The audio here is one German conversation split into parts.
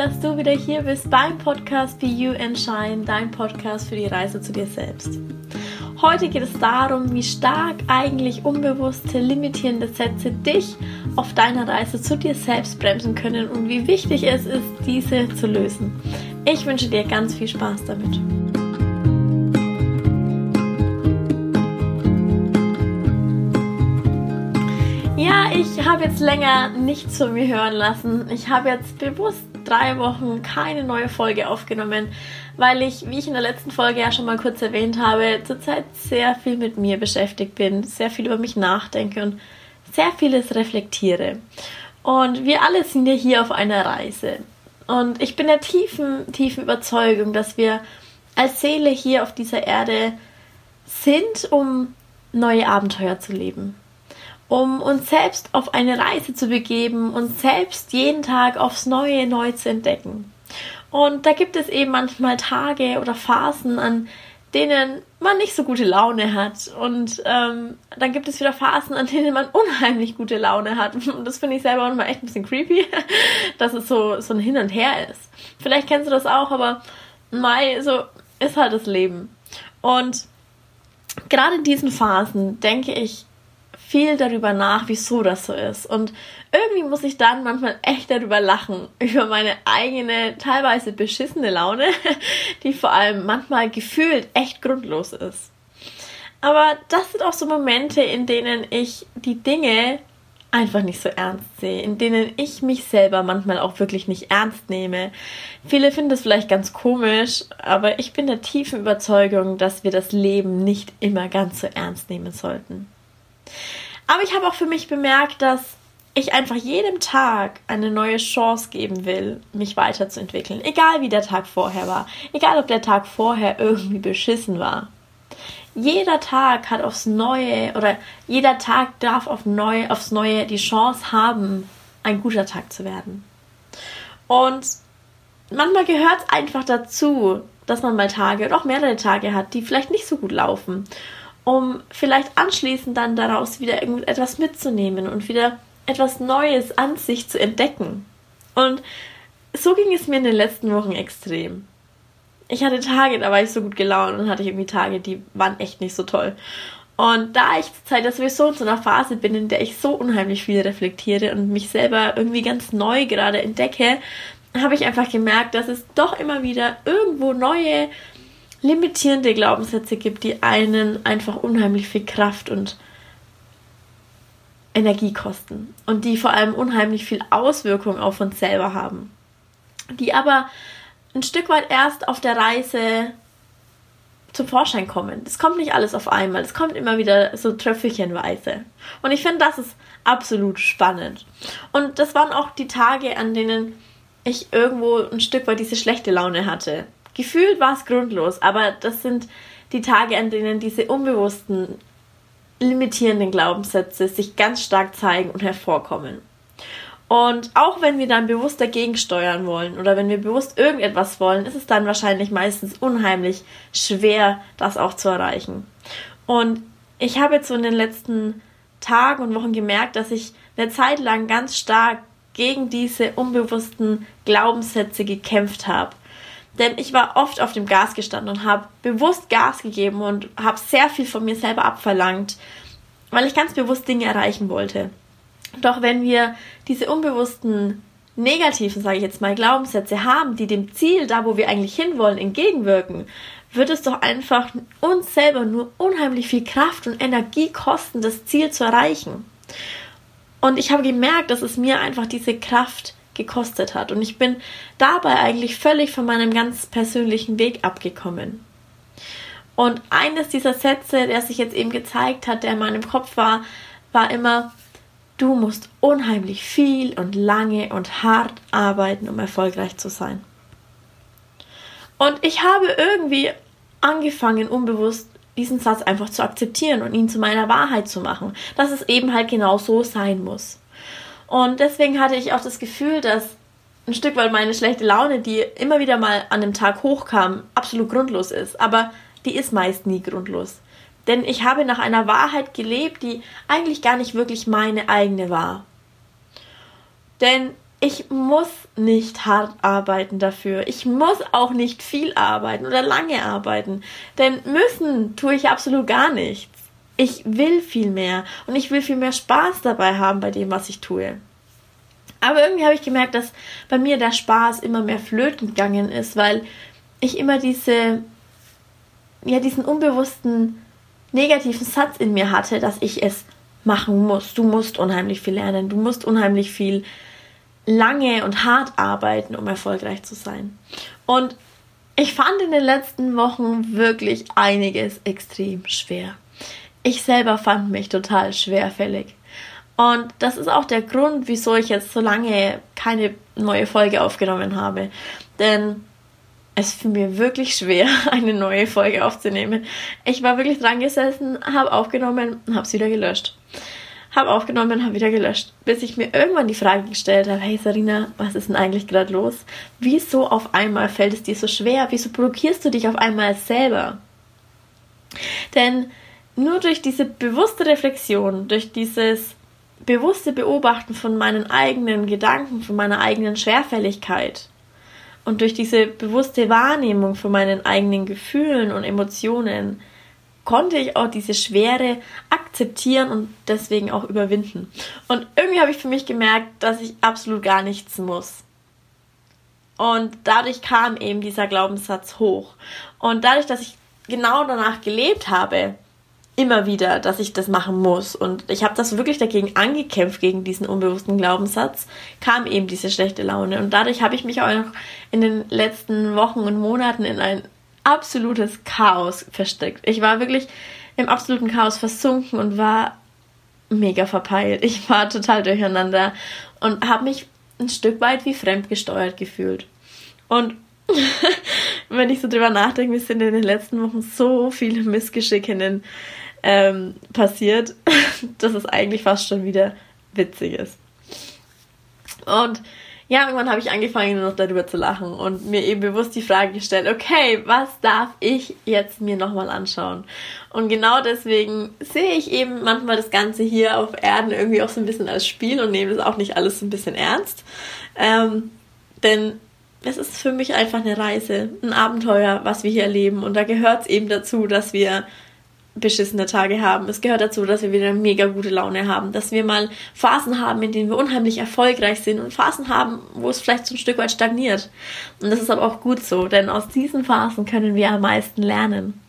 dass du wieder hier bist beim Podcast Be You and Shine, dein Podcast für die Reise zu dir selbst. Heute geht es darum, wie stark eigentlich unbewusste, limitierende Sätze dich auf deiner Reise zu dir selbst bremsen können und wie wichtig es ist, diese zu lösen. Ich wünsche dir ganz viel Spaß damit. Ja, ich habe jetzt länger nichts von mir hören lassen. Ich habe jetzt bewusst drei Wochen keine neue Folge aufgenommen, weil ich, wie ich in der letzten Folge ja schon mal kurz erwähnt habe, zurzeit sehr viel mit mir beschäftigt bin, sehr viel über mich nachdenke und sehr vieles reflektiere. Und wir alle sind ja hier auf einer Reise. Und ich bin der tiefen, tiefen Überzeugung, dass wir als Seele hier auf dieser Erde sind, um neue Abenteuer zu leben um uns selbst auf eine Reise zu begeben, uns selbst jeden Tag aufs Neue neu zu entdecken. Und da gibt es eben manchmal Tage oder Phasen, an denen man nicht so gute Laune hat. Und ähm, dann gibt es wieder Phasen, an denen man unheimlich gute Laune hat. Und das finde ich selber manchmal echt ein bisschen creepy, dass es so, so ein Hin und Her ist. Vielleicht kennst du das auch, aber Mai, so ist halt das Leben. Und gerade in diesen Phasen denke ich viel darüber nach, wieso das so ist. Und irgendwie muss ich dann manchmal echt darüber lachen, über meine eigene, teilweise beschissene Laune, die vor allem manchmal gefühlt echt grundlos ist. Aber das sind auch so Momente, in denen ich die Dinge einfach nicht so ernst sehe, in denen ich mich selber manchmal auch wirklich nicht ernst nehme. Viele finden das vielleicht ganz komisch, aber ich bin der tiefen Überzeugung, dass wir das Leben nicht immer ganz so ernst nehmen sollten. Aber ich habe auch für mich bemerkt, dass ich einfach jedem Tag eine neue Chance geben will, mich weiterzuentwickeln. Egal wie der Tag vorher war. Egal ob der Tag vorher irgendwie beschissen war. Jeder Tag hat aufs Neue oder jeder Tag darf auf neu, aufs Neue die Chance haben, ein guter Tag zu werden. Und manchmal gehört es einfach dazu, dass man mal Tage oder auch mehrere Tage hat, die vielleicht nicht so gut laufen um vielleicht anschließend dann daraus wieder irgendetwas mitzunehmen und wieder etwas Neues an sich zu entdecken. Und so ging es mir in den letzten Wochen extrem. Ich hatte Tage, da war ich so gut gelaunt und hatte ich irgendwie Tage, die waren echt nicht so toll. Und da ich zur Zeit sowieso in so einer Phase bin, in der ich so unheimlich viel reflektiere und mich selber irgendwie ganz neu gerade entdecke, habe ich einfach gemerkt, dass es doch immer wieder irgendwo neue limitierende Glaubenssätze gibt, die einen einfach unheimlich viel Kraft und Energie kosten und die vor allem unheimlich viel Auswirkung auf uns selber haben, die aber ein Stück weit erst auf der Reise zum Vorschein kommen. Es kommt nicht alles auf einmal, es kommt immer wieder so tröpfelchenweise. Und ich finde, das ist absolut spannend. Und das waren auch die Tage, an denen ich irgendwo ein Stück weit diese schlechte Laune hatte. Gefühlt war es grundlos, aber das sind die Tage, an denen diese unbewussten, limitierenden Glaubenssätze sich ganz stark zeigen und hervorkommen. Und auch wenn wir dann bewusst dagegen steuern wollen oder wenn wir bewusst irgendetwas wollen, ist es dann wahrscheinlich meistens unheimlich schwer, das auch zu erreichen. Und ich habe jetzt so in den letzten Tagen und Wochen gemerkt, dass ich eine Zeit lang ganz stark gegen diese unbewussten Glaubenssätze gekämpft habe. Denn ich war oft auf dem Gas gestanden und habe bewusst Gas gegeben und habe sehr viel von mir selber abverlangt, weil ich ganz bewusst Dinge erreichen wollte. Doch wenn wir diese unbewussten negativen, sage ich jetzt mal, Glaubenssätze haben, die dem Ziel, da wo wir eigentlich hinwollen, entgegenwirken, wird es doch einfach uns selber nur unheimlich viel Kraft und Energie kosten, das Ziel zu erreichen. Und ich habe gemerkt, dass es mir einfach diese Kraft gekostet hat. Und ich bin dabei eigentlich völlig von meinem ganz persönlichen Weg abgekommen. Und eines dieser Sätze, der sich jetzt eben gezeigt hat, der in meinem Kopf war, war immer, du musst unheimlich viel und lange und hart arbeiten, um erfolgreich zu sein. Und ich habe irgendwie angefangen, unbewusst diesen Satz einfach zu akzeptieren und ihn zu meiner Wahrheit zu machen, dass es eben halt genau so sein muss. Und deswegen hatte ich auch das Gefühl, dass ein Stück weit meine schlechte Laune, die immer wieder mal an dem Tag hochkam, absolut grundlos ist. Aber die ist meist nie grundlos. Denn ich habe nach einer Wahrheit gelebt, die eigentlich gar nicht wirklich meine eigene war. Denn ich muss nicht hart arbeiten dafür. Ich muss auch nicht viel arbeiten oder lange arbeiten. Denn müssen tue ich absolut gar nichts. Ich will viel mehr und ich will viel mehr Spaß dabei haben bei dem, was ich tue. Aber irgendwie habe ich gemerkt, dass bei mir der Spaß immer mehr flöten gegangen ist, weil ich immer diese, ja, diesen unbewussten negativen Satz in mir hatte, dass ich es machen muss. Du musst unheimlich viel lernen, du musst unheimlich viel lange und hart arbeiten, um erfolgreich zu sein. Und ich fand in den letzten Wochen wirklich einiges extrem schwer. Ich selber fand mich total schwerfällig. Und das ist auch der Grund, wieso ich jetzt so lange keine neue Folge aufgenommen habe. Denn es fiel mir wirklich schwer, eine neue Folge aufzunehmen. Ich war wirklich dran gesessen, habe aufgenommen und habe es wieder gelöscht habe aufgenommen, habe wieder gelöscht, bis ich mir irgendwann die Frage gestellt habe, hey Sarina, was ist denn eigentlich gerade los? Wieso auf einmal fällt es dir so schwer? Wieso blockierst du dich auf einmal selber? Denn nur durch diese bewusste Reflexion, durch dieses bewusste Beobachten von meinen eigenen Gedanken, von meiner eigenen Schwerfälligkeit und durch diese bewusste Wahrnehmung von meinen eigenen Gefühlen und Emotionen konnte ich auch diese Schwere akzeptieren und deswegen auch überwinden. Und irgendwie habe ich für mich gemerkt, dass ich absolut gar nichts muss. Und dadurch kam eben dieser Glaubenssatz hoch. Und dadurch, dass ich genau danach gelebt habe, immer wieder, dass ich das machen muss. Und ich habe das wirklich dagegen angekämpft, gegen diesen unbewussten Glaubenssatz, kam eben diese schlechte Laune. Und dadurch habe ich mich auch noch in den letzten Wochen und Monaten in ein absolutes Chaos versteckt. Ich war wirklich im absoluten Chaos versunken und war mega verpeilt. Ich war total durcheinander und habe mich ein Stück weit wie fremdgesteuert gefühlt. Und wenn ich so drüber nachdenke, mir sind in den letzten Wochen so viele Missgeschicke ähm, passiert, dass es eigentlich fast schon wieder witzig ist. Und ja, irgendwann habe ich angefangen, noch darüber zu lachen und mir eben bewusst die Frage gestellt, okay, was darf ich jetzt mir nochmal anschauen? Und genau deswegen sehe ich eben manchmal das Ganze hier auf Erden irgendwie auch so ein bisschen als Spiel und nehme das auch nicht alles so ein bisschen ernst. Ähm, denn es ist für mich einfach eine Reise, ein Abenteuer, was wir hier erleben. Und da gehört es eben dazu, dass wir beschissene Tage haben. Es gehört dazu, dass wir wieder mega gute Laune haben, dass wir mal Phasen haben, in denen wir unheimlich erfolgreich sind und Phasen haben, wo es vielleicht so ein Stück weit stagniert. Und das ist aber auch gut so, denn aus diesen Phasen können wir am meisten lernen.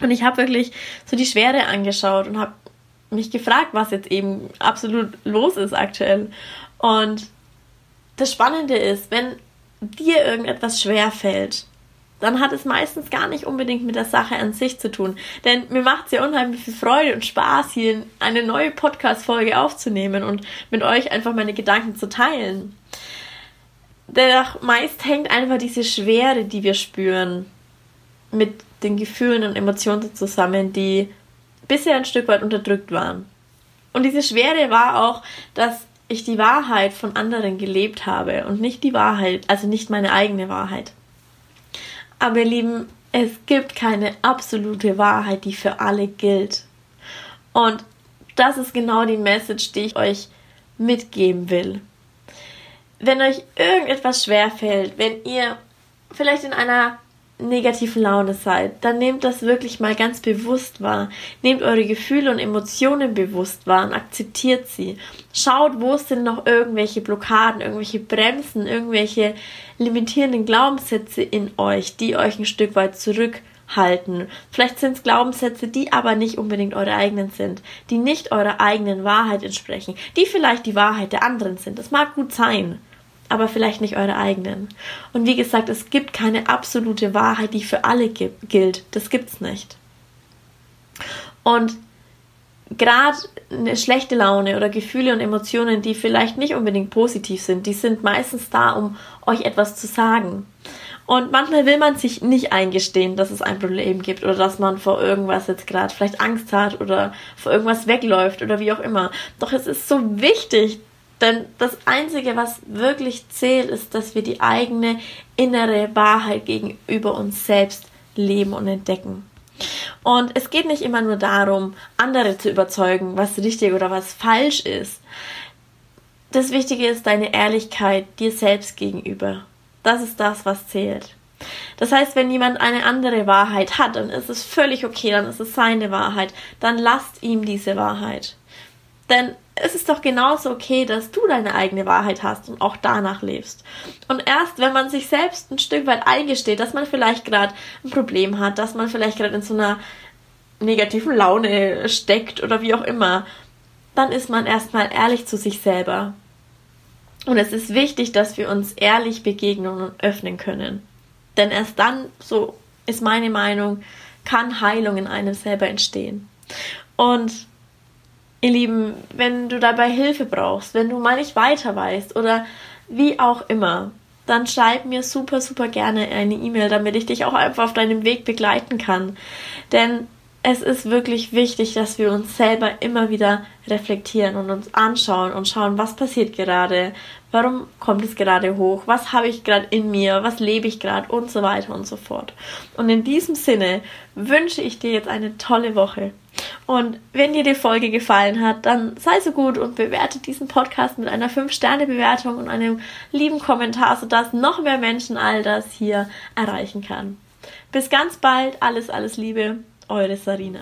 Und ich habe wirklich so die Schwere angeschaut und habe mich gefragt, was jetzt eben absolut los ist aktuell. Und das Spannende ist, wenn dir irgendetwas schwer fällt, dann hat es meistens gar nicht unbedingt mit der Sache an sich zu tun. Denn mir macht es ja unheimlich viel Freude und Spaß, hier eine neue Podcast-Folge aufzunehmen und mit euch einfach meine Gedanken zu teilen. Dennoch meist hängt einfach diese Schwere, die wir spüren, mit den Gefühlen und Emotionen zusammen, die bisher ein Stück weit unterdrückt waren. Und diese Schwere war auch, dass ich die Wahrheit von anderen gelebt habe und nicht die Wahrheit, also nicht meine eigene Wahrheit. Aber ihr Lieben, es gibt keine absolute Wahrheit, die für alle gilt. Und das ist genau die Message, die ich euch mitgeben will. Wenn euch irgendetwas schwerfällt, wenn ihr vielleicht in einer negativen Laune seid, dann nehmt das wirklich mal ganz bewusst wahr. Nehmt eure Gefühle und Emotionen bewusst wahr und akzeptiert sie. Schaut, wo sind noch irgendwelche Blockaden, irgendwelche Bremsen, irgendwelche limitierenden Glaubenssätze in euch, die euch ein Stück weit zurückhalten. Vielleicht sind es Glaubenssätze, die aber nicht unbedingt eure eigenen sind, die nicht eurer eigenen Wahrheit entsprechen, die vielleicht die Wahrheit der anderen sind. Das mag gut sein aber vielleicht nicht eure eigenen. Und wie gesagt, es gibt keine absolute Wahrheit, die für alle gilt. Das gibt's nicht. Und gerade eine schlechte Laune oder Gefühle und Emotionen, die vielleicht nicht unbedingt positiv sind, die sind meistens da, um euch etwas zu sagen. Und manchmal will man sich nicht eingestehen, dass es ein Problem gibt oder dass man vor irgendwas jetzt gerade vielleicht Angst hat oder vor irgendwas wegläuft oder wie auch immer. Doch es ist so wichtig, denn das Einzige, was wirklich zählt, ist, dass wir die eigene innere Wahrheit gegenüber uns selbst leben und entdecken. Und es geht nicht immer nur darum, andere zu überzeugen, was richtig oder was falsch ist. das Wichtige ist deine Ehrlichkeit dir selbst gegenüber. Das ist das, was zählt. Das heißt, wenn jemand eine andere Wahrheit hat, dann ist es völlig okay, dann ist es seine Wahrheit. Dann lasst ihm diese Wahrheit. Denn es ist doch genauso okay, dass du deine eigene Wahrheit hast und auch danach lebst. Und erst wenn man sich selbst ein Stück weit eingesteht, dass man vielleicht gerade ein Problem hat, dass man vielleicht gerade in so einer negativen Laune steckt oder wie auch immer, dann ist man erstmal ehrlich zu sich selber. Und es ist wichtig, dass wir uns ehrlich begegnen und öffnen können. Denn erst dann, so ist meine Meinung, kann Heilung in einem selber entstehen. Und ihr Lieben, wenn du dabei Hilfe brauchst, wenn du mal nicht weiter weißt oder wie auch immer, dann schreib mir super, super gerne eine E-Mail, damit ich dich auch einfach auf deinem Weg begleiten kann. Denn es ist wirklich wichtig, dass wir uns selber immer wieder reflektieren und uns anschauen und schauen, was passiert gerade, warum kommt es gerade hoch, was habe ich gerade in mir, was lebe ich gerade und so weiter und so fort. Und in diesem Sinne wünsche ich dir jetzt eine tolle Woche. Und wenn dir die Folge gefallen hat, dann sei so gut und bewerte diesen Podcast mit einer 5-Sterne-Bewertung und einem lieben Kommentar, sodass noch mehr Menschen all das hier erreichen kann. Bis ganz bald, alles, alles Liebe eure Sarina.